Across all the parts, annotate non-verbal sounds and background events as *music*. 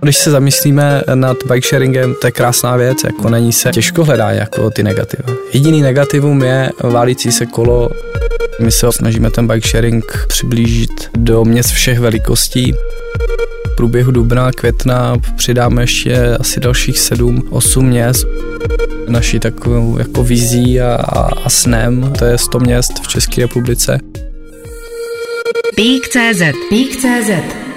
Když se zamyslíme nad bike sharingem, to je krásná věc, jako na ní se těžko hledá jako ty negativa. Jediný negativum je válící se kolo. My se snažíme ten bike sharing přiblížit do měst všech velikostí. V průběhu dubna, května přidáme ještě asi dalších 7-8 měst. Naší takovou jako vizí a, a, a snem, to je 100 měst v České republice. Pík.cz Pík.cz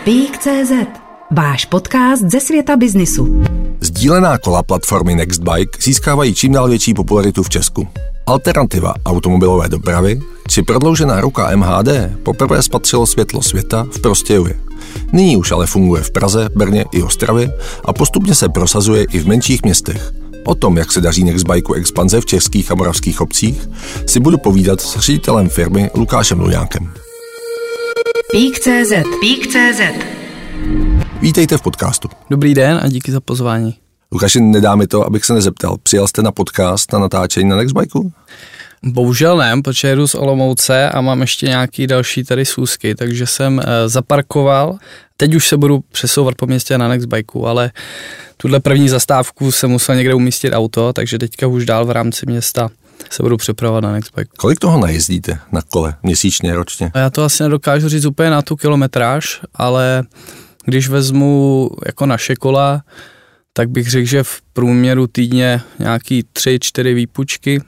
Pík.cz Váš podcast ze světa biznisu. Sdílená kola platformy Nextbike získávají čím dál větší popularitu v Česku. Alternativa automobilové dopravy či prodloužená ruka MHD poprvé spatřilo světlo světa v Prostějově. Nyní už ale funguje v Praze, Brně i Ostravě a postupně se prosazuje i v menších městech. O tom, jak se daří Nextbikeu expanze v českých a moravských obcích, si budu povídat s ředitelem firmy Lukášem Luňákem. Pík.cz Pík.cz Vítejte v podcastu. Dobrý den a díky za pozvání. Lukáši, nedá mi to, abych se nezeptal. Přijal jste na podcast na natáčení na Nextbikeu? Bohužel ne, protože jedu z Olomouce a mám ještě nějaký další tady sůzky, takže jsem e, zaparkoval. Teď už se budu přesouvat po městě na Nextbikeu, ale tuhle první zastávku jsem musel někde umístit auto, takže teďka už dál v rámci města se budu přepravovat na Nextbike. Kolik toho najezdíte na kole měsíčně, ročně? Já to asi nedokážu říct úplně na tu kilometráž, ale když vezmu jako naše kola, tak bych řekl, že v průměru týdně nějaký tři, čtyři výpučky,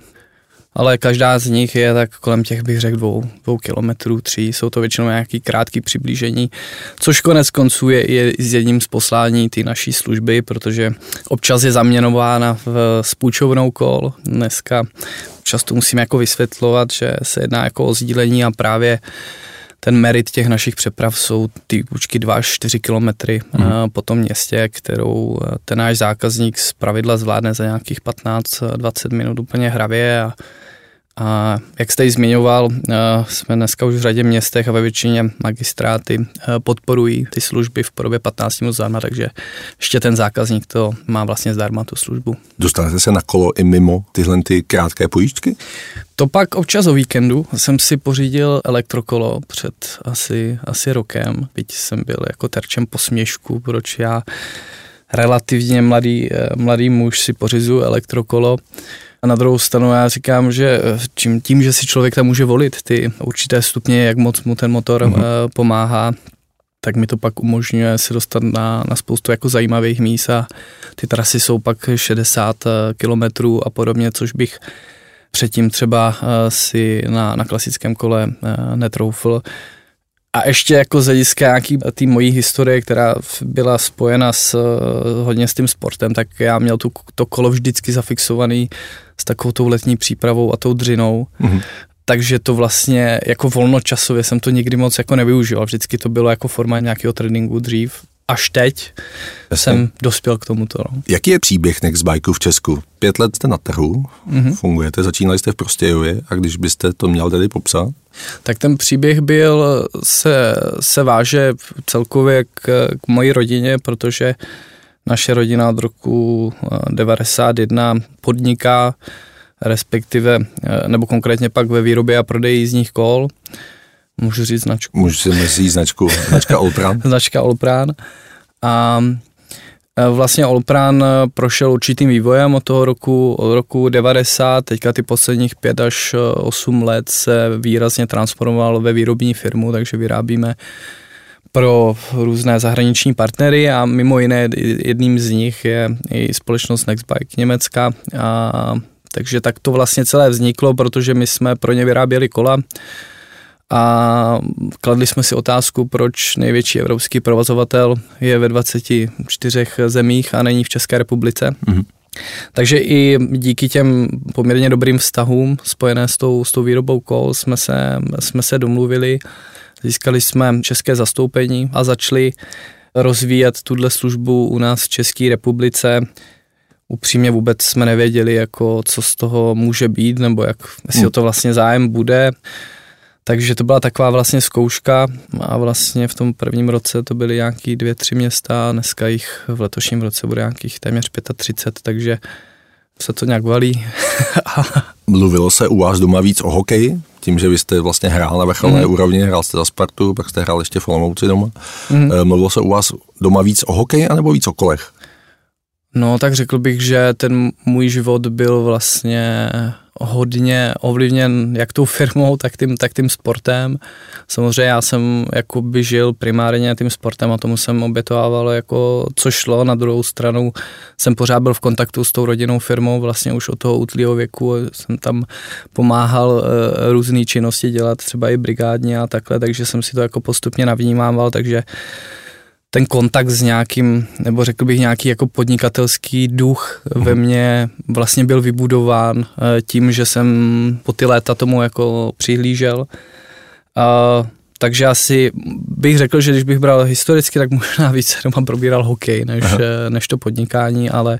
ale každá z nich je tak kolem těch, bych řekl, dvou, dvou kilometrů, tří. Jsou to většinou nějaký krátký přiblížení, což konec konců je, je s jedním z poslání té naší služby, protože občas je zaměnována v spůjčovnou kol. Dneska často musíme jako vysvětlovat, že se jedná jako o sdílení a právě ten merit těch našich přeprav jsou ty půjčky 2 až 4 kilometry mm. po tom městě, kterou eh, ten náš zákazník z pravidla zvládne za nějakých 15-20 minut úplně hravě a a jak jste ji zmiňoval, eh, jsme dneska už v řadě městech a ve většině magistráty eh, podporují ty služby v podobě 15 minut zdarma, takže ještě ten zákazník to má vlastně zdarma tu službu. Dostanete se na kolo i mimo tyhle ty krátké pojížďky? To pak občas o víkendu jsem si pořídil elektrokolo před asi, asi rokem, byť jsem byl jako terčem posměšku, proč já relativně mladý, eh, mladý muž si pořizu elektrokolo. A na druhou stranu já říkám, že tím, tím, že si člověk tam může volit ty určité stupně, jak moc mu ten motor mm-hmm. pomáhá, tak mi to pak umožňuje se dostat na, na spoustu jako zajímavých míst a ty trasy jsou pak 60 eh, kilometrů a podobně, což bych předtím třeba eh, si na, na klasickém kole netroufl. A ještě jako z hlediska nějaký té mojí historie, která byla spojena s, hodně s tím sportem, tak já měl tu, to kolo vždycky zafixovaný s takovou tou letní přípravou a tou dřinou. Mm-hmm. Takže to vlastně jako volnočasově jsem to nikdy moc jako nevyužil. Vždycky to bylo jako forma nějakého tréninku dřív až teď Jasně. jsem dospěl k tomuto. No. Jaký je příběh Nextbikeu v Česku? Pět let jste na trhu, mm-hmm. fungujete, začínali jste v Prostějově a když byste to měl tedy popsat? Tak ten příběh byl, se, se váže celkově k, k mojí rodině, protože naše rodina od roku 91 eh, podniká, respektive, eh, nebo konkrétně pak ve výrobě a prodeji jízdních kol. Můžu říct značku. Můžu si říct značku. Značka Olpran. *laughs* značka Olpran. A e, vlastně Olpran prošel určitým vývojem od toho roku, od roku 90, teďka ty posledních 5 až 8 let se výrazně transformoval ve výrobní firmu, takže vyrábíme pro různé zahraniční partnery a mimo jiné jedním z nich je i společnost Nextbike Německa. A, takže tak to vlastně celé vzniklo, protože my jsme pro ně vyráběli kola, a kladli jsme si otázku, proč největší evropský provozovatel je ve 24 zemích a není v České republice. Mm-hmm. Takže i díky těm poměrně dobrým vztahům spojené s tou, s tou výrobou kol jsme se, jsme se domluvili, získali jsme české zastoupení a začali rozvíjet tuhle službu u nás v České republice. Upřímně vůbec jsme nevěděli, jako, co z toho může být, nebo jak, jestli o to vlastně zájem bude. Takže to byla taková vlastně zkouška a vlastně v tom prvním roce to byly nějaký dvě, tři města a dneska jich v letošním roce bude nějakých téměř 35, takže se to nějak valí. *laughs* Mluvilo se u vás doma víc o hokeji? Tím, že vy jste vlastně hrál na vrcholné mm. úrovni, hrál jste za Spartu, pak jste hrál ještě v Olomouci doma. Mm. Mluvilo se u vás doma víc o hokeji anebo víc o kolech? No, tak řekl bych, že ten můj život byl vlastně hodně ovlivněn jak tou firmou, tak tím, tak tím sportem. Samozřejmě já jsem jakoby žil primárně tím sportem a tomu jsem obětovával jako co šlo. Na druhou stranu jsem pořád byl v kontaktu s tou rodinnou firmou vlastně už od toho útlýho věku. Jsem tam pomáhal uh, různé činnosti dělat, třeba i brigádně a takhle, takže jsem si to jako postupně navnímával, takže ten kontakt s nějakým, nebo řekl bych nějaký jako podnikatelský duch mm. ve mně vlastně byl vybudován eh, tím, že jsem po ty léta tomu jako přihlížel. A, takže asi bych řekl, že když bych bral historicky, tak možná více *laughs* doma probíral hokej, než, eh, než to podnikání, ale...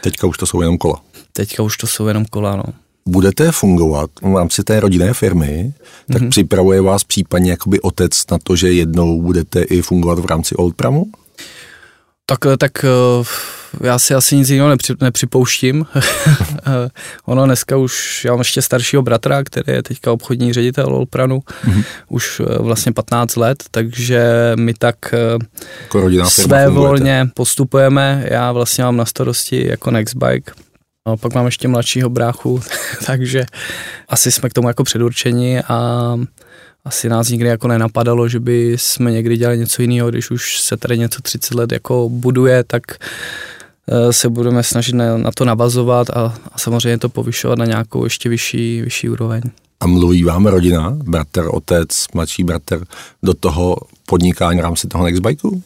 Teďka už to jsou jenom kola. Teďka už to jsou jenom kola, no budete fungovat v rámci té rodinné firmy, tak mm-hmm. připravuje vás případně jakoby otec na to, že jednou budete i fungovat v rámci Oldpramu? Tak, tak eh, já si asi nic jiného nepři, nepřipouštím. *laughs* Eh, ono dneska už, já mám ještě staršího bratra, který je teďka obchodní ředitel Olpranu, mm-hmm. už eh, vlastně 15 let, takže my tak jako své volně postupujeme. Já vlastně mám na starosti jako Nextbike No, pak mám ještě mladšího bráchu, *laughs* takže asi jsme k tomu jako předurčeni a asi nás nikdy jako nenapadalo, že by jsme někdy dělali něco jiného, když už se tady něco 30 let jako buduje, tak eh, se budeme snažit na, na to navazovat a, a samozřejmě to povyšovat na nějakou ještě vyšší, vyšší úroveň. A mluví vám rodina, bratr, otec, mladší bratr, do toho podnikání v rámci toho Nextbikeu?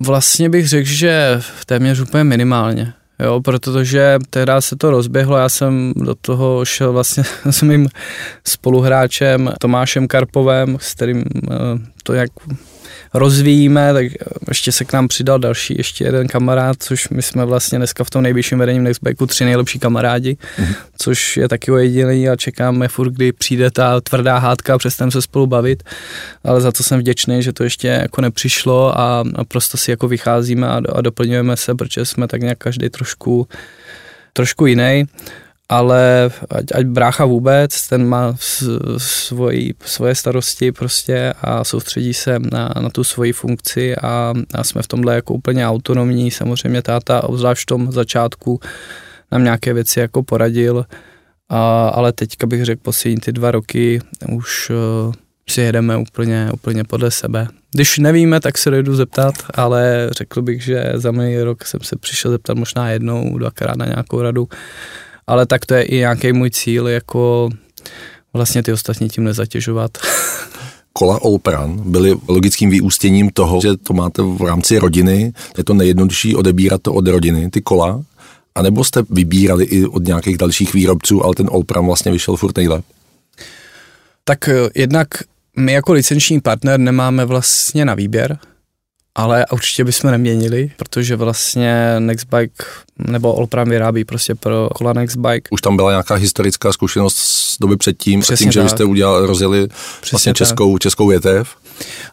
Vlastně bych řekl, že téměř úplně minimálně jo, protože teda se to rozběhlo, já jsem do toho šel vlastně *laughs* s mým spoluhráčem Tomášem Karpovem, s kterým eh, to jak rozvíjíme, tak ještě se k nám přidal další, ještě jeden kamarád, což my jsme vlastně dneska v tom nejvyšším vedení Nextbacku tři nejlepší kamarádi, mm-hmm. což je taky ojedinělý a čekáme furt, kdy přijde ta tvrdá hádka a přestaneme se spolu bavit, ale za to jsem vděčný, že to ještě jako nepřišlo a, a prostě si jako vycházíme a, a doplňujeme se, protože jsme tak nějak každý trošku trošku jiný ale ať, ať brácha vůbec, ten má svoji, svoje starosti prostě a soustředí se na, na tu svoji funkci a, a jsme v tomhle jako úplně autonomní. Samozřejmě táta, obzvlášť v tom začátku, nám nějaké věci jako poradil, a, ale teďka bych řekl poslední ty dva roky už uh, si jedeme úplně, úplně podle sebe. Když nevíme, tak se dojdu zeptat, ale řekl bych, že za minulý rok jsem se přišel zeptat možná jednou, dvakrát na nějakou radu ale tak to je i nějaký můj cíl, jako vlastně ty ostatní tím nezatěžovat. *laughs* Kola Olpran byly logickým vyústěním toho, že to máte v rámci rodiny, je to nejjednodušší odebírat to od rodiny, ty kola, anebo jste vybírali i od nějakých dalších výrobců, ale ten Olpran vlastně vyšel furt nejlépe? Tak eh, jednak my jako licenční partner nemáme vlastně na výběr, ale určitě bychom neměnili, protože vlastně Nextbike nebo Olpram vyrábí prostě pro kola Nextbike. Už tam byla nějaká historická zkušenost z doby předtím, Přesně tím, že tak. vy jste udělali, rozjeli vlastně českou, českou větev.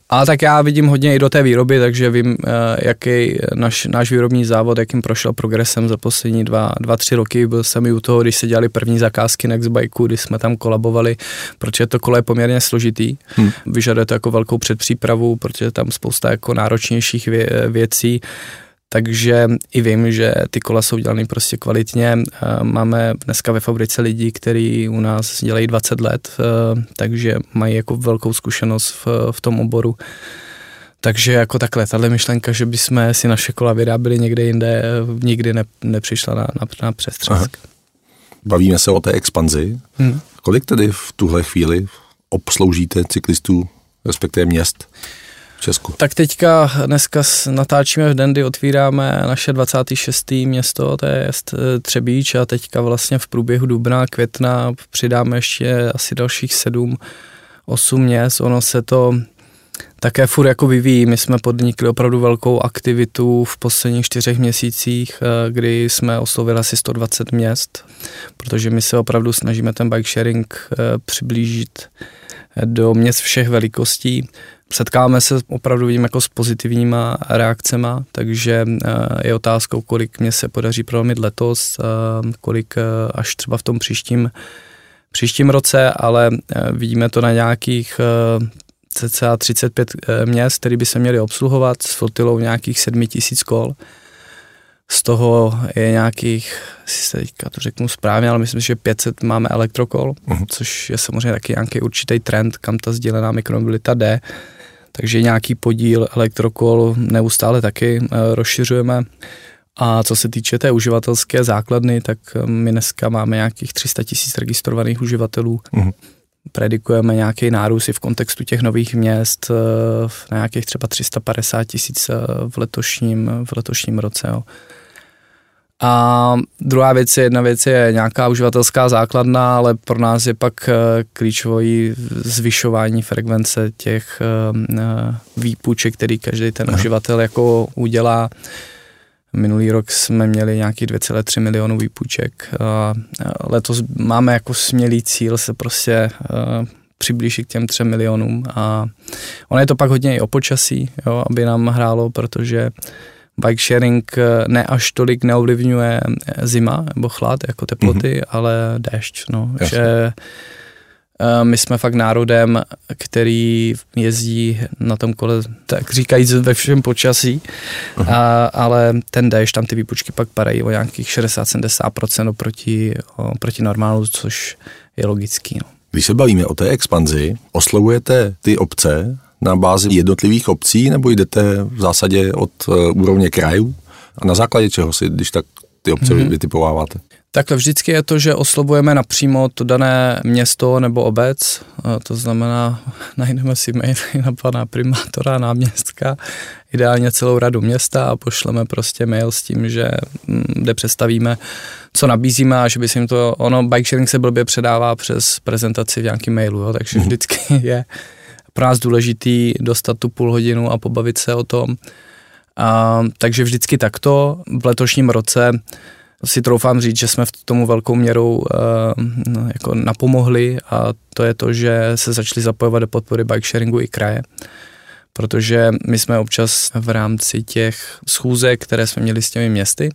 A tak já vidím hodně i do té výroby, takže vím, eh, jaký naš, náš výrobní závod, jakým prošel progresem za poslední dva, dva, tři roky. Byl jsem i u toho, když se dělali první zakázky Nextbikeu, kdy jsme tam kolabovali, protože to kolo je poměrně složitý. Hmm. Vyžaduje to jako velkou předpřípravu, protože tam spousta jako náročnějších vě, věcí takže i vím, že ty kola jsou dělané prostě kvalitně. Eh, máme dneska ve fabrice lidi, kteří u nás dělají 20 let, eh, takže mají jako velkou zkušenost v, v tom oboru. Takže jako takhle, tahle myšlenka, že bychom si naše kola vyráběli někde jinde, nikdy ne, nepřišla na, na, na přestřesk. Bavíme se o té expanzi. Hmm. Kolik tedy v tuhle chvíli obsloužíte cyklistů, respektive měst? V Česku? Tak teďka dneska natáčíme v Dendy, otvíráme naše 26. město, to je eh, Třebíč a teďka vlastně v průběhu dubna, května přidáme ještě asi dalších 7, 8 měst. Ono se to také furt jako vyvíjí. My jsme podnikli opravdu velkou aktivitu v posledních čtyřech měsících, eh, kdy jsme oslovili asi 120 měst, protože my se opravdu snažíme ten bike sharing eh, přiblížit do měst všech velikostí. Setkáváme se opravdu vidím jako s pozitivníma reakcema, takže je otázkou, kolik mě se podaří prolomit letos, kolik až třeba v tom příštím, příštím roce, ale vidíme to na nějakých cca 35 měst, které by se měly obsluhovat s flotilou nějakých 7 tisíc kol. Z toho je nějakých, si se teďka to řeknu správně, ale myslím, že 500 máme elektrokol, uh-huh. což je samozřejmě taky nějaký určitý trend, kam ta sdílená mikromobilita jde. Takže nějaký podíl elektrokol neustále taky uh, rozšiřujeme. A co se týče té uživatelské základny, tak eh, my dneska máme nějakých 300 tisíc registrovaných uživatelů. Uh-huh predikujeme nějaký nárůst i v kontextu těch nových měst eh, na nějakých třeba 350 tisíc v letošním, v letošním roce. Jo. A druhá věc je, jedna věc je nějaká uživatelská základna, ale pro nás je pak eh, klíčový zvyšování frekvence těch eh, výpůjček, který každý ten Aha. uživatel jako udělá. Minulý rok jsme měli nějaký 2,3 milionů výpůjček. Letos máme jako smělý cíl se prostě eh, přiblížit k těm 3 milionům a ono je to pak hodně i o počasí, jo, aby nám hrálo, protože bike sharing eh, ne až tolik neovlivňuje eh, zima nebo chlad jako teploty, mm-hmm. ale déšť. No. Že eh, my jsme fakt národem, který jezdí na tom kole, tak říkajíc ve všem počasí, uh-huh. a, ale ten déšť, tam ty výpučky pak padají o nějakých 60-70% oproti, oproti normálu, což je logický. No. Když se bavíme o té expanzi, oslovujete ty obce, na bázi jednotlivých obcí, nebo jdete v zásadě od uh, úrovně krajů? A na základě čeho si, když tak ty obce mm-hmm. vytipováváte? Takhle vždycky je to, že oslovujeme napřímo to dané město nebo obec, to znamená, *laughs* najdeme si mail na pana primátora, náměstka, ideálně celou radu města a pošleme prostě mail s tím, že mm, kde představíme, co nabízíme a že by si jim to, ono, bike sharing se blbě předává přes prezentaci v nějakém mailu, jo, takže mhm. vždycky *laughs* je pro nás důležitý dostat tu půl hodinu a pobavit se o tom. A, takže vždycky takto. V letošním roce si troufám říct, že jsme v tomu velkou měrou uh, jako napomohli a to je to, že se začali zapojovat do podpory bike sharingu i kraje protože my jsme občas v rámci těch schůzek, které jsme měli s těmi městy,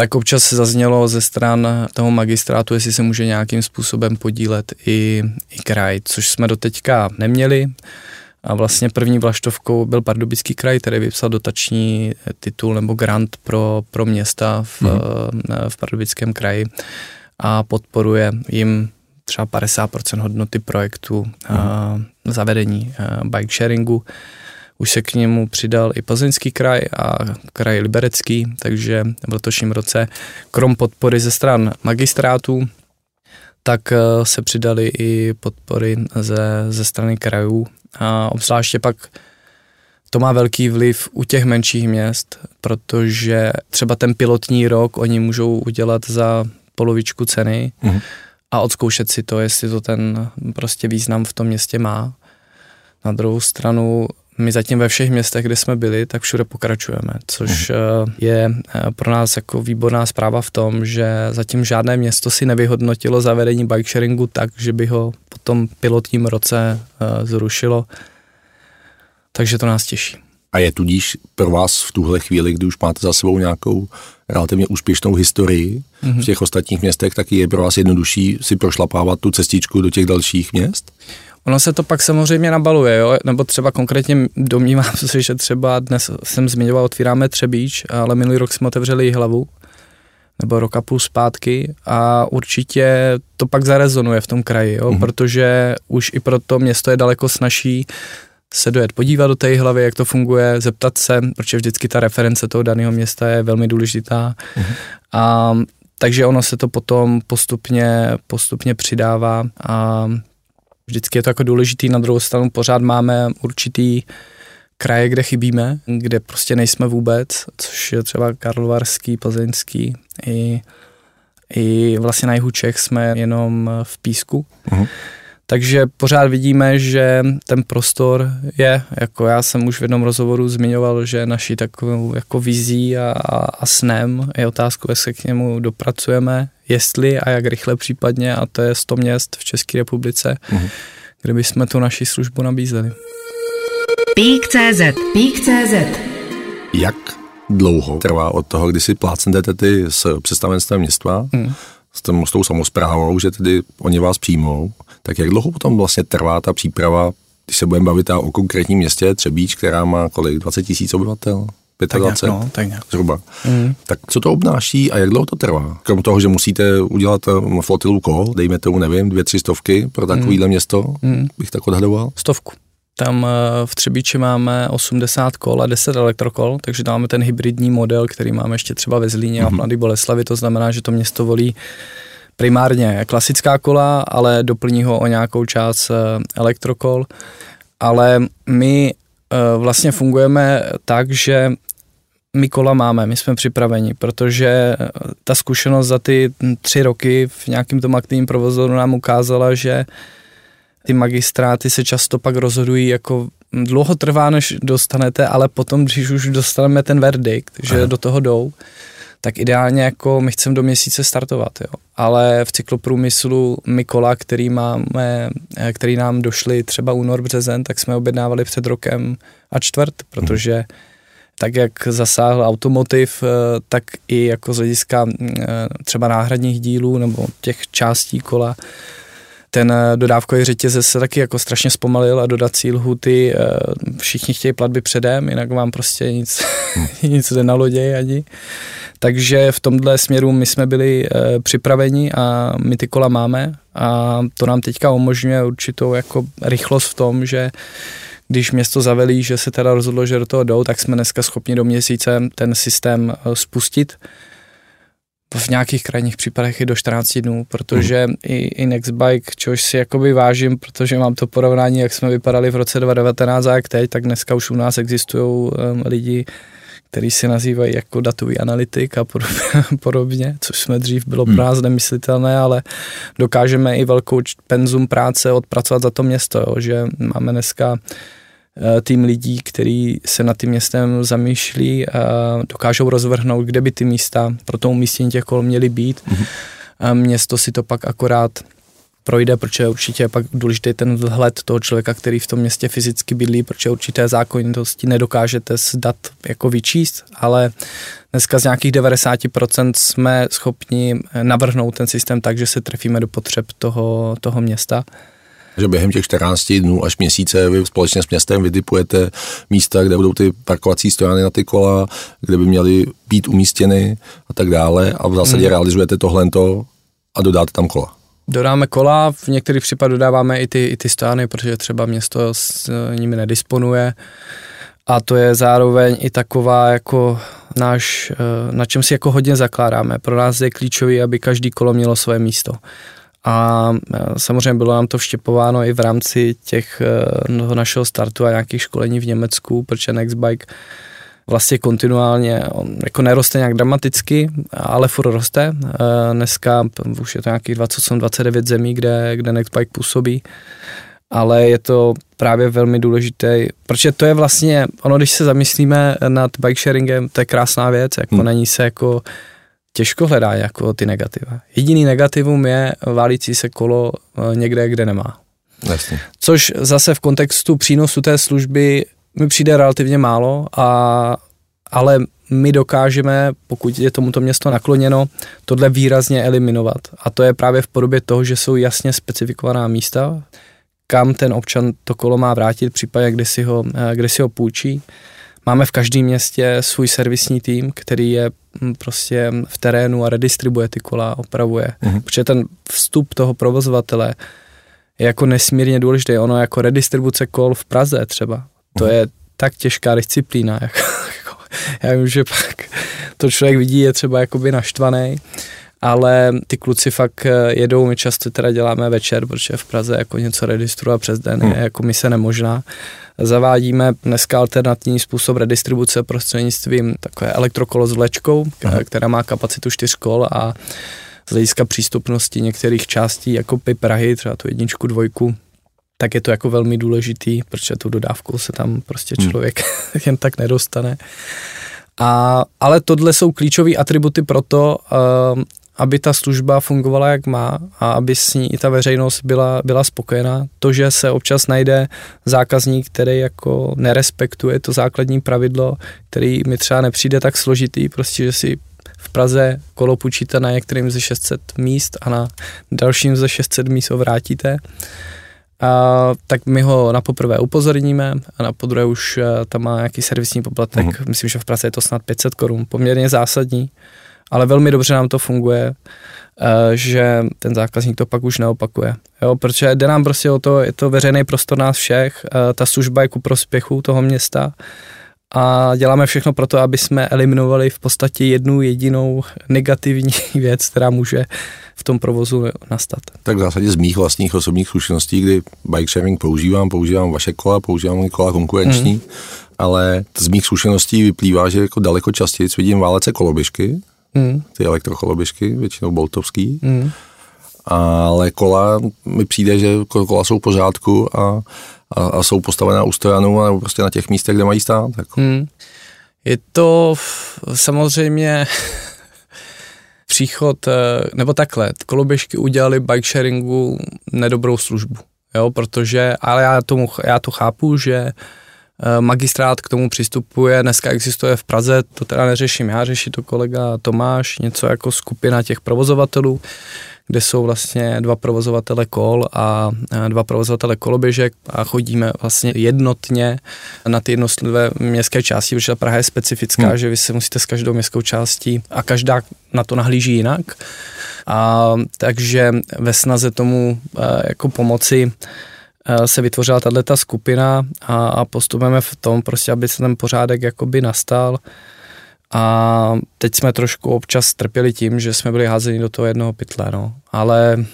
tak občas se zaznělo ze stran toho magistrátu, jestli se může nějakým způsobem podílet i, i kraj, což jsme doteďka neměli. A vlastně první vlaštovkou byl Pardubický kraj, který vypsal dotační titul nebo grant pro, pro města v, mm. v Pardubickém kraji a podporuje jim třeba 50% hodnoty projektu mm. a zavedení bike sharingu. Už se k němu přidal i Plzeňský kraj a kraj Liberecký, takže v letošním roce krom podpory ze stran magistrátů, tak eh, se přidali i podpory ze, ze strany krajů a obzvláště pak to má velký vliv u těch menších měst, protože třeba ten pilotní rok oni můžou udělat za polovičku ceny mm. a odzkoušet si to, jestli to ten prostě význam v tom městě má. Na druhou stranu my zatím ve všech městech, kde jsme byli, tak všude pokračujeme, což uh je eh, pro nás jako výborná zpráva v tom, že zatím žádné město si nevyhodnotilo zavedení bike sharingu tak, že by ho po tom pilotním roce zrušilo. Takže to nás těší. A je tudíž pro vás v tuhle chvíli, kdy už máte za sebou nějakou relativně úspěšnou historii mm-hmm. v těch ostatních městech, tak je pro vás jednodušší si prošlapávat tu cestičku do těch dalších měst? Ono se to pak samozřejmě nabaluje, jo? nebo třeba konkrétně domnívám se, že třeba dnes jsem zmiňoval, otvíráme Třebíč, ale minulý rok jsme otevřeli hlavu, nebo rok a půl zpátky a určitě to pak zarezonuje v tom kraji, jo? Mm-hmm. protože už i pro to město je daleko snažší se dojet podívat do té hlavy, jak to funguje, zeptat se, protože vždycky ta reference toho daného města je velmi důležitá. Mm-hmm. A, takže ono se to potom postupně, postupně přidává a Vždycky je to jako důležitý, na druhou stranu pořád máme určitý kraje, kde chybíme, kde prostě nejsme vůbec, což je třeba Karlovarský, Plzeňský i, i vlastně na jihu Čech jsme jenom v Písku. Uh-huh. Takže pořád vidíme, že ten prostor je, jako já jsem už v jednom rozhovoru zmiňoval, že naší takovou jako vizí a, a snem je otázku, jestli se k němu dopracujeme, jestli a jak rychle případně, a to je 100 měst v České republice, mm-hmm. kde bychom tu naši službu nabízeli. Pík.cz Pík.cz Jak dlouho trvá od toho, kdy si plácnete ty s představenstvem města, hmm. S, tím, s tou samozprávou, že tedy oni vás přijmou, tak jak dlouho potom vlastně trvá ta příprava, když se budeme bavit o konkrétním městě Třebíč, která má kolik, 20 tisíc obyvatel? 25, tak nějak, no, tak nějak. zhruba. Mm. Tak co to obnáší a jak dlouho to trvá? Krom toho, že musíte udělat eh, flotilu kol, dejme tomu, nevím, dvě, tři stovky pro takovýhle mm. město, mm. bych tak odhadoval? Stovku. Tam eh, v Třebíči máme 80 kol a 10 elektrokol, takže tam máme ten hybridní model, který máme ještě třeba ve Zlíně mm-hmm. a v mhm. Mladé Boleslavi, to znamená, že to město volí primárně klasická kola, ale doplní ho o nějakou část eh, elektrokol. Ale my vlastně fungujeme tak, že my kola máme, my jsme připraveni, protože ta zkušenost za ty tři roky v nějakém tom aktivním provozu nám ukázala, že ty magistráty se často pak rozhodují jako dlouho trvá, než dostanete, ale potom, když už dostaneme ten verdikt, že Aha. do toho jdou, tak ideálně jako my chceme do měsíce startovat, jo. Ale v cykloprůmyslu my kola, který máme, který nám došly třeba únor, březen, tak jsme objednávali před rokem a čtvrt, protože hmm tak jak zasáhl automotiv, eh, tak i jako z hlediska eh, třeba náhradních dílů nebo těch částí kola, ten eh, dodávkový řetězec se taky jako strašně zpomalil a dodací lhuty, všichni chtějí platby předem, jinak vám prostě nic, hmm. *laughs* nic jde na lodě ani. Takže v tomhle směru my jsme byli připraveni a my ty kola máme a to nám teďka umožňuje určitou jako rychlost v tom, že když město zavelí, že se teda rozhodlo, že do toho jdou, tak jsme dneska schopni do měsíce ten systém eh, spustit. V nějakých krajních případech i do 14 dnů, protože mm. i, i Nextbike, což si jakoby vážím, protože mám to porovnání, jak jsme vypadali v roce 2019 a jak teď, tak dneska už u nás existují um, lidi, který se nazývají jako datový analytik a *laughs* podobně, což jsme dřív bylo pro hmm. nás nemyslitelné, ale dokážeme i velkou penzum práce odpracovat za to město, jo, že máme dneska tým lidí, který se nad tím městem zamýšlí a dokážou rozvrhnout, kde by ty místa pro to umístění těch kol měly být. Mm-hmm. A město si to pak akorát projde, protože určitě je pak důležitý ten vhled toho člověka, který v tom městě fyzicky bydlí, protože určité zákonitosti nedokážete z dat jako vyčíst, ale dneska z nějakých 90% jsme schopni navrhnout ten systém tak, že se trefíme do potřeb toho, toho města že během těch 14 dnů až měsíce vy společně s městem vytipujete místa, kde budou ty parkovací stojany na ty kola, kde by měly být umístěny a tak dále a v zásadě hmm. realizujete tohle a dodáte tam kola. Dodáme kola, v některých případech dodáváme i ty, i ty stojany, protože třeba město s nimi nedisponuje a to je zároveň i taková jako náš, eh, na čem si jako hodně zakládáme. Pro nás je klíčový, aby každý kolo mělo své místo. A e, samozřejmě bylo nám to vštěpováno i v rámci těch e, našeho startu a nějakých školení v Německu, protože Nextbike vlastně kontinuálně, on jako neroste nějak dramaticky, ale furt roste. E, dneska už je to nějakých 28-29 zemí, kde, kde Nextbike působí, ale je to právě velmi důležité, protože to je vlastně, ono když se zamyslíme nad bike sharingem, to je krásná věc, jako hmm. není se jako těžko hledá jako ty negativa. Jediný negativum je válící se kolo eh, někde, kde nemá. Jasně. Což zase v kontextu přínosu té služby mi přijde relativně málo, a, ale my dokážeme, pokud je tomuto město nakloněno, tohle výrazně eliminovat. A to je právě v podobě toho, že jsou jasně specifikovaná místa, kam ten občan to kolo má vrátit, případně kde si ho, eh, kde si ho půjčí. Máme v každém městě svůj servisní tým, který je prostě v terénu a redistribuje ty kola, opravuje. Mm-hmm. Protože ten vstup toho provozovatele je jako nesmírně důležitý. Ono jako redistribuce kol v Praze třeba, to mm-hmm. je tak těžká disciplína. *laughs* Jako, jako, já vím, že pak to člověk vidí, je třeba jakoby naštvaný, ale ty kluci fakt eh, jedou, my často teda děláme večer, protože v Praze jako něco registruje přes den hmm. je jako mise nemožná. Zavádíme dneska alternativní způsob redistribuce prostřednictvím takové elektrokolo s vlečkou, která má kapacitu čtyř kol a z hlediska přístupnosti některých částí jako by Prahy, třeba tu jedničku, dvojku, tak je to jako velmi důležitý, protože tu dodávku se tam prostě hmm. člověk hmm. *laughs* jen tak nedostane. A, ale tohle jsou klíčové atributy pro to, uh, aby ta služba fungovala jak má a aby s ní i ta veřejnost byla, byla spokojená. To, že se občas najde zákazník, který jako nerespektuje to základní pravidlo, který mi třeba nepřijde tak složitý, prostě, že si v Praze kolo půjčíte na některým ze 600 míst a na dalším ze 600 míst ho vrátíte, a, tak my ho na poprvé upozorníme a na podruhé už eh, tam má nějaký servisní poplatek, mm. myslím, že v Praze je to snad 500 korun, poměrně zásadní, ale velmi dobře nám to funguje, eh, že ten zákazník to pak už neopakuje, jo, protože jde nám prostě o to, je to veřejný prostor nás všech, eh, ta služba je ku prospěchu toho města, a děláme všechno pro to, aby jsme eliminovali v podstatě jednu jedinou negativní *laughs* věc, která může v tom provozu nastat. Tak v zásadě z mých vlastních osobních zkušeností, kdy bike sharing používám, používám vaše kola, používám kola konkurenční, mm. ale z mých zkušeností vyplývá, že jako daleko častěji vidím válece koloběžky, mm. ty elektrokoloběžky, většinou boltovský, mm. ale kola mi přijde, že kola jsou v pořádku a a, a jsou postavená u stojanů nebo prostě na těch místech, kde mají stát. Jako. Hmm. Je to samozřejmě *laughs* příchod, eh, nebo takhle, koloběžky udělali bike sharingu nedobrou službu, jo, protože, ale já, tomu, já to chápu, že eh, magistrát k tomu přistupuje, dneska existuje v Praze, to teda neřeším já, řeší to kolega Tomáš, něco jako skupina těch provozovatelů, kde jsou vlastně dva provozovatele kol a dva provozovatele koloběžek a chodíme vlastně jednotně na ty jednotlivé městské části, protože Praha je specifická, hmm. že vy se musíte s každou městskou částí a každá na to nahlíží jinak. A takže ve snaze tomu jako pomoci se vytvořila tato skupina a, a postupujeme v tom, prostě, aby se ten pořádek jakoby nastal a teď jsme trošku občas trpěli tím, že jsme byli házeni do toho jednoho pytle, no. Ale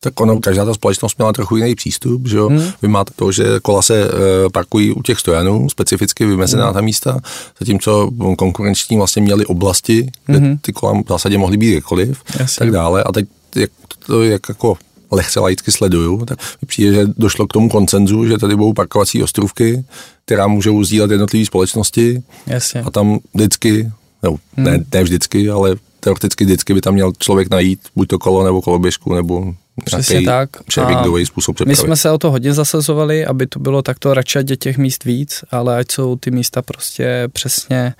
tak ono, každá ta společnost měla trochu jiný přístup, že jo? Hmm. Vy máte to, že kola se e, parkují u těch stojanů, specificky vymezená hmm. ta místa, zatímco konkurenční vlastně měli oblasti, kde hmm. ty kola v zásadě mohly být jakkoliv, Jasně. tak dále. A teď jak to jak jako lehce laicky sleduju, tak mi přijde, že došlo k tomu koncenzu, že tady budou parkovací ostrovky, která můžou sdílet jednotlivé společnosti Jasně. a tam vždycky, no, hmm. ne, ne vždycky, ale teoreticky vždycky by tam měl člověk najít buď to kolo nebo koloběžku nebo Přesně tak. Převikdový způsob přepravy. My jsme se o to hodně zasazovali, aby to bylo takto radši, těch míst víc, ale ať jsou ty místa prostě přesně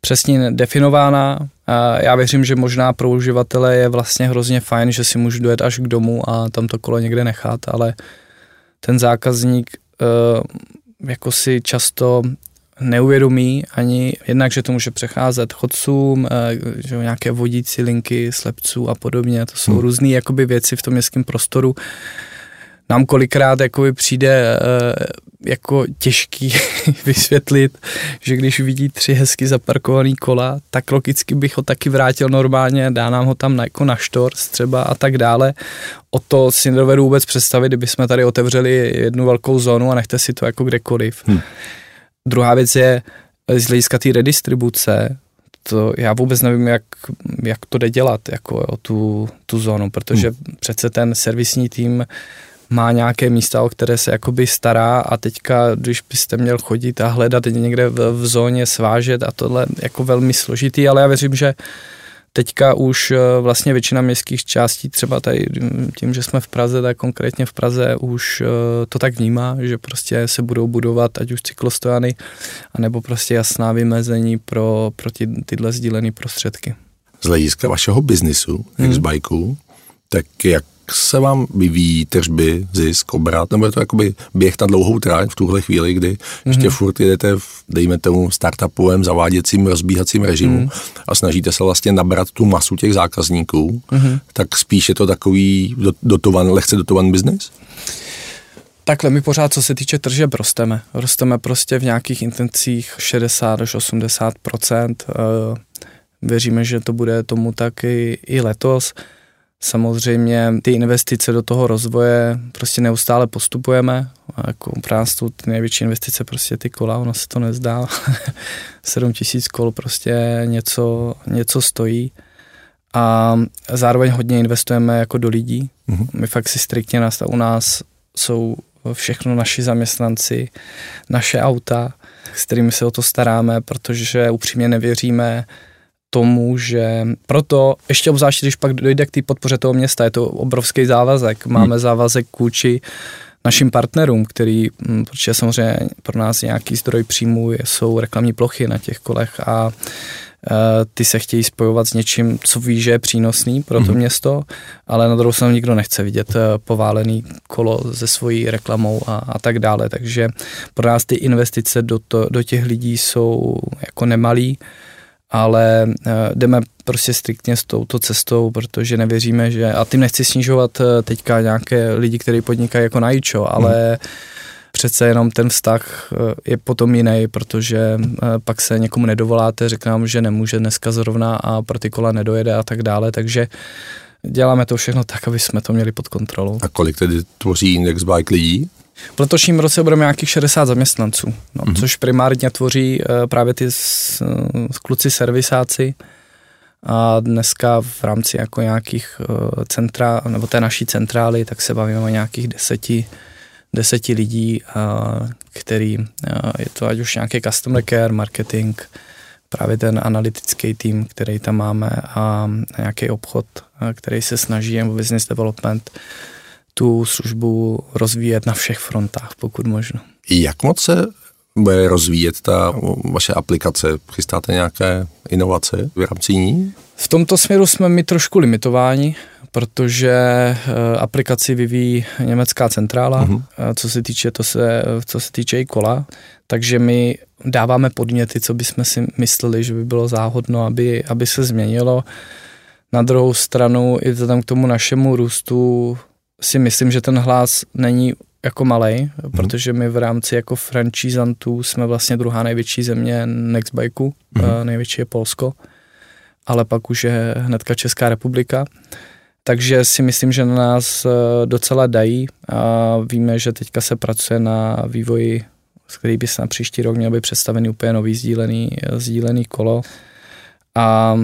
přesně definována. Já věřím, že možná pro uživatele je vlastně hrozně fajn, že si můžu dojet až k domu a tam to kolo někde nechat, ale ten zákazník uh, jako si často neuvědomí ani jednak, že to může přecházet chodcům, eh, že nějaké vodící linky, slepců a podobně. To jsou hmm. různé jakoby věci v tom městském prostoru. Nám kolikrát jakoby přijde eh, jako těžký *laughs* vysvětlit, že když vidí tři hezky zaparkovaný kola, tak logicky bych ho taky vrátil normálně, dá nám ho tam na, jako na štorc třeba a tak dále. O to si nedovedu vůbec představit, kdyby jsme tady otevřeli jednu velkou zónu a nechte si to jako kdekoliv. Hmm. Druhá věc je z hlediska té redistribuce, to já vůbec nevím, jak, jak to jde dělat, jako jo, tu, tu zónu, protože hmm. přece ten servisní tým má nějaké místa, o které se jakoby stará a teďka, když byste měl chodit a hledat někde v, v zóně svážet a tohle jako velmi složitý, ale já věřím, že teďka už eh, vlastně většina městských částí, třeba tady tím, že jsme v Praze, tak konkrétně v Praze už eh, to tak vnímá, že prostě se budou budovat ať už cyklostojany, anebo prostě jasná vymezení pro, pro ty, tyhle sdílené prostředky. Z hlediska vašeho biznisu, hmm. X-Bikeů, tak jak se vám vyvíjí tržby, zisk, obrat, nebo je to jakoby běh na dlouhou tráť v tuhle chvíli, kdy mm-hmm. ještě furt jedete v, dejme tomu, startupovém zaváděcím, rozbíhacím režimu mm-hmm. a snažíte se vlastně nabrat tu masu těch zákazníků, mm-hmm. tak spíš je to takový dotovan, lehce dotovan biznis? Takhle my pořád, co se týče tržeb, rosteme. Rosteme prostě v nějakých intencích 60 až 80% Věříme, že to bude tomu tak i, i letos. Samozřejmě ty investice do toho rozvoje prostě neustále postupujeme. A jako právě jsou ty největší investice prostě ty kola, ono se to nezdá. *laughs* 7 tisíc kol prostě něco, něco stojí. A zároveň hodně investujeme jako do lidí. Mm-hmm. My fakt si striktně nás, u nás jsou všechno naši zaměstnanci, naše auta, s kterými se o to staráme, protože upřímně nevěříme, tomu, že proto, ještě obzvlášť, když pak dojde k té podpoře toho města, je to obrovský závazek. Máme hmm. závazek kůči našim partnerům, který, hm, protože samozřejmě pro nás nějaký zdroj příjmu jsou reklamní plochy na těch kolech a e, ty se chtějí spojovat s něčím, co ví, že je přínosný pro to mm-hmm. město, ale na druhou stranu nikdo nechce vidět e, poválený kolo se svojí reklamou a, a tak dále, takže pro nás ty investice do, to, do těch lidí jsou jako nemalý ale uh, jdeme prostě striktně s touto cestou, protože nevěříme, že, a tím nechci snižovat uh, teďka nějaké lidi, kteří podnikají jako na Ičo, ale hmm. přece jenom ten vztah uh, je potom jiný, protože pak se někomu nedovoláte, řeknám, že nemůže dneska zrovna a pro ty kola nedojede a tak dále, takže děláme to všechno tak, aby jsme to měli pod kontrolou. A kolik tedy tvoří Index Bike lidí? V letošním roce budeme nějakých 60 zaměstnanců, no, mm-hmm. což primárně tvoří uh, právě ty s, uh, kluci servisáci a dneska v rámci jako nějakých uh, centra, nebo té naší centrály, tak se bavíme o nějakých deseti, deseti lidí, uh, který, uh, je to ať už nějaký customer care, marketing, právě ten analytický tým, který tam máme a nějaký obchod, který se snaží, nebo business development, tu službu rozvíjet na všech frontách, pokud možno. Jak moc se bude rozvíjet ta vaše aplikace? Chystáte nějaké inovace v rámci ní? V tomto směru jsme my trošku limitováni, protože eh, aplikaci vyvíjí německá centrála, uh-huh. co se týče to se, co se týče i kola, takže my dáváme podněty, co bychom si mysleli, že by bylo záhodno, aby, aby se změnilo. Na druhou stranu i vzhledem k tomu našemu růstu si myslím, že ten hlas není jako malý, hmm. protože my v rámci jako franchisantů jsme vlastně druhá největší země Nextbikeu, hmm. největší je Polsko, ale pak už je hnedka Česká republika. Takže si myslím, že na nás eh, docela dají a víme, že teďka se pracuje na vývoji, z který by se na příští rok měl být představený úplně nový sdílený, sdílený kolo. A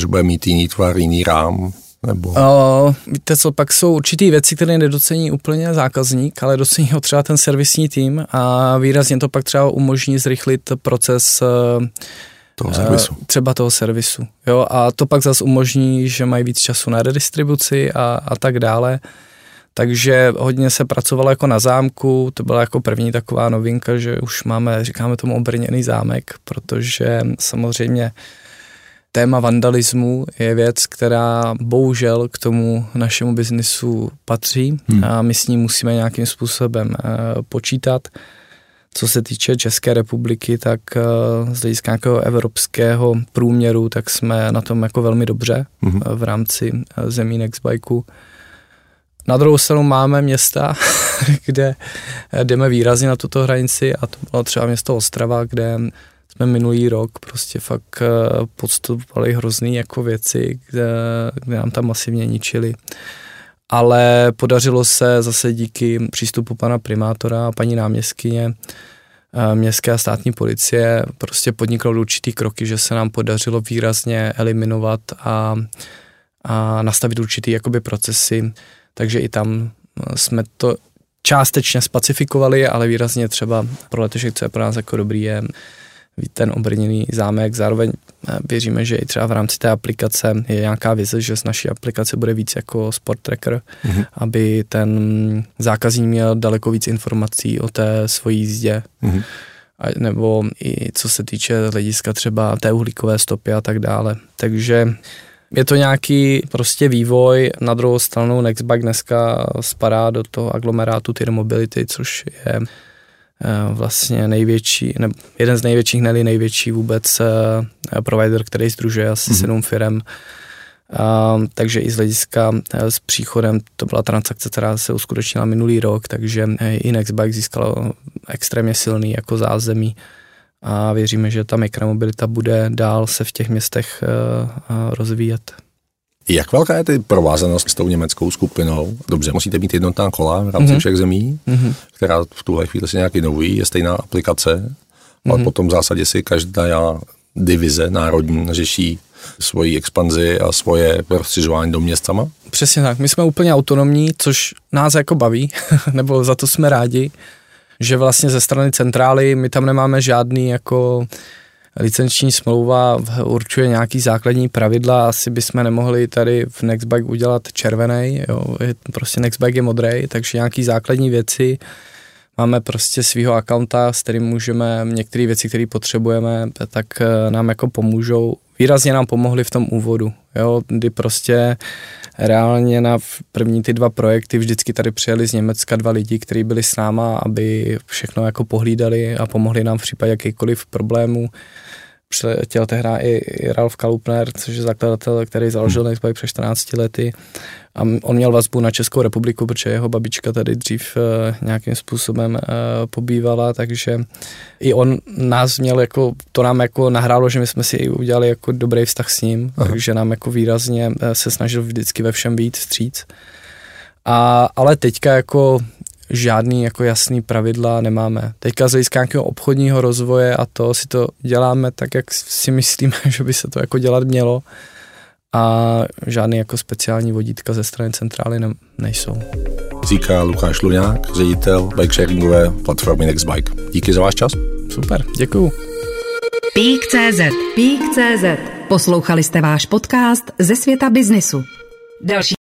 že bude mít jiný tvar, jiný rám. Nebo... Uh, víte co, pak jsou určitý věci, které nedocení úplně zákazník, ale docení ho třeba ten servisní tým a výrazně to pak třeba umožní zrychlit proces uh, toho servisu. Uh, třeba toho servisu. Jo, a to pak zase umožní, že mají víc času na redistribuci a, a tak dále. Takže hodně se pracovalo jako na zámku, to byla jako první taková novinka, že už máme, říkáme tomu obrněný zámek, protože samozřejmě téma vandalismu je věc, která bohužel k tomu našemu biznisu patří hmm. a my s ní musíme nějakým způsobem uh, počítat. Co se týče České republiky, tak uh, z hlediska nějakého evropského průměru, tak jsme na tom jako velmi dobře hmm. uh, v rámci uh, zemí Nextbikeu. Na druhou stranu máme města, *laughs* kde jdeme výrazně na tuto hranici a to bylo třeba město Ostrava, kde jsme minulý rok prostě fakt eh, podstupovali hrozný jako věci, kde, kde nám tam masivně ničili. Ale podařilo se zase díky přístupu pana primátora a paní náměstkyně eh, městské a státní policie prostě podniklo určitý kroky, že se nám podařilo výrazně eliminovat a, a nastavit určitý jakoby procesy, takže i tam eh, jsme to částečně spacifikovali, ale výrazně třeba pro letošek, co je pro nás jako dobrý, je ten obrněný zámek. Zároveň eh, věříme, že i třeba v rámci té aplikace je nějaká vize, že z naší aplikace bude víc jako sport tracker, mm-hmm. aby ten zákazník měl daleko víc informací o té svojí jízdě. Mm-hmm. A, nebo i co se týče hlediska třeba té uhlíkové stopy a tak dále. Takže je to nějaký prostě vývoj, na druhou stranu Nextbike dneska spadá do toho aglomerátu Tier Mobility, což je vlastně největší, ne, jeden z největších, ne největší vůbec uh, provider, který združuje asi mm-hmm. sedm firm. Uh, takže i z hlediska s příchodem, to byla transakce, která se uskutečnila minulý rok, takže i Nextbike získalo extrémně silný jako zázemí a věříme, že ta mikromobilita bude dál se v těch městech rozvíjet. Jak velká je ty provázanost s tou německou skupinou? Dobře, musíte mít jednotná kola v rámci mm-hmm. všech zemí, mm-hmm. která v tuhle chvíli se nějak inovují, je stejná aplikace, mm-hmm. ale mhm. potom v zásadě si každá divize národní řeší svoji expanzi a svoje rozšiřování do měst sama? Přesně tak. My jsme úplně autonomní, což nás jako baví, *laughs* nebo za to jsme rádi, že vlastně ze strany centrály my tam nemáme žádný jako licenční smlouva určuje nějaký základní pravidla, asi bychom nemohli tady v Nextbike udělat červený, jo, prostě Nextbike je modrý, takže nějaký základní věci, máme prostě svého accounta, s kterým můžeme některé věci, které potřebujeme, tak eh, nám jako pomůžou. Výrazně nám pomohli v tom úvodu, jo, kdy prostě reálně na první ty dva projekty vždycky tady přijeli z Německa dva lidi, kteří byli s náma, aby všechno jako pohlídali a pomohli nám v případě jakýkoliv problémů přiletěl tehdy i Ralf Kalupner, což je zakladatel, který založil hmm. Nextbike před 14 lety. A on měl vazbu na Českou republiku, protože jeho babička tady dřív uh, nějakým způsobem uh, pobývala, takže i on nás měl jako, to nám jako nahrálo, že my jsme si udělali jako dobrý vztah s ním, Aha. takže nám jako výrazně uh, se snažil vždycky ve všem být vstříc. A, ale teďka jako žádný jako jasný pravidla nemáme. Teďka z hlediska nějakého obchodního rozvoje a to si to děláme tak, jak si myslíme, *laughs* že by se to jako dělat mělo a žádný jako speciální vodítka ze strany centrály ne, nejsou. Říká Lukáš Luňák, ředitel bike platformy Nextbike. Díky za váš čas. Super, děkuju. Pík.cz Pík.cz Poslouchali jste váš podcast ze světa biznisu. Další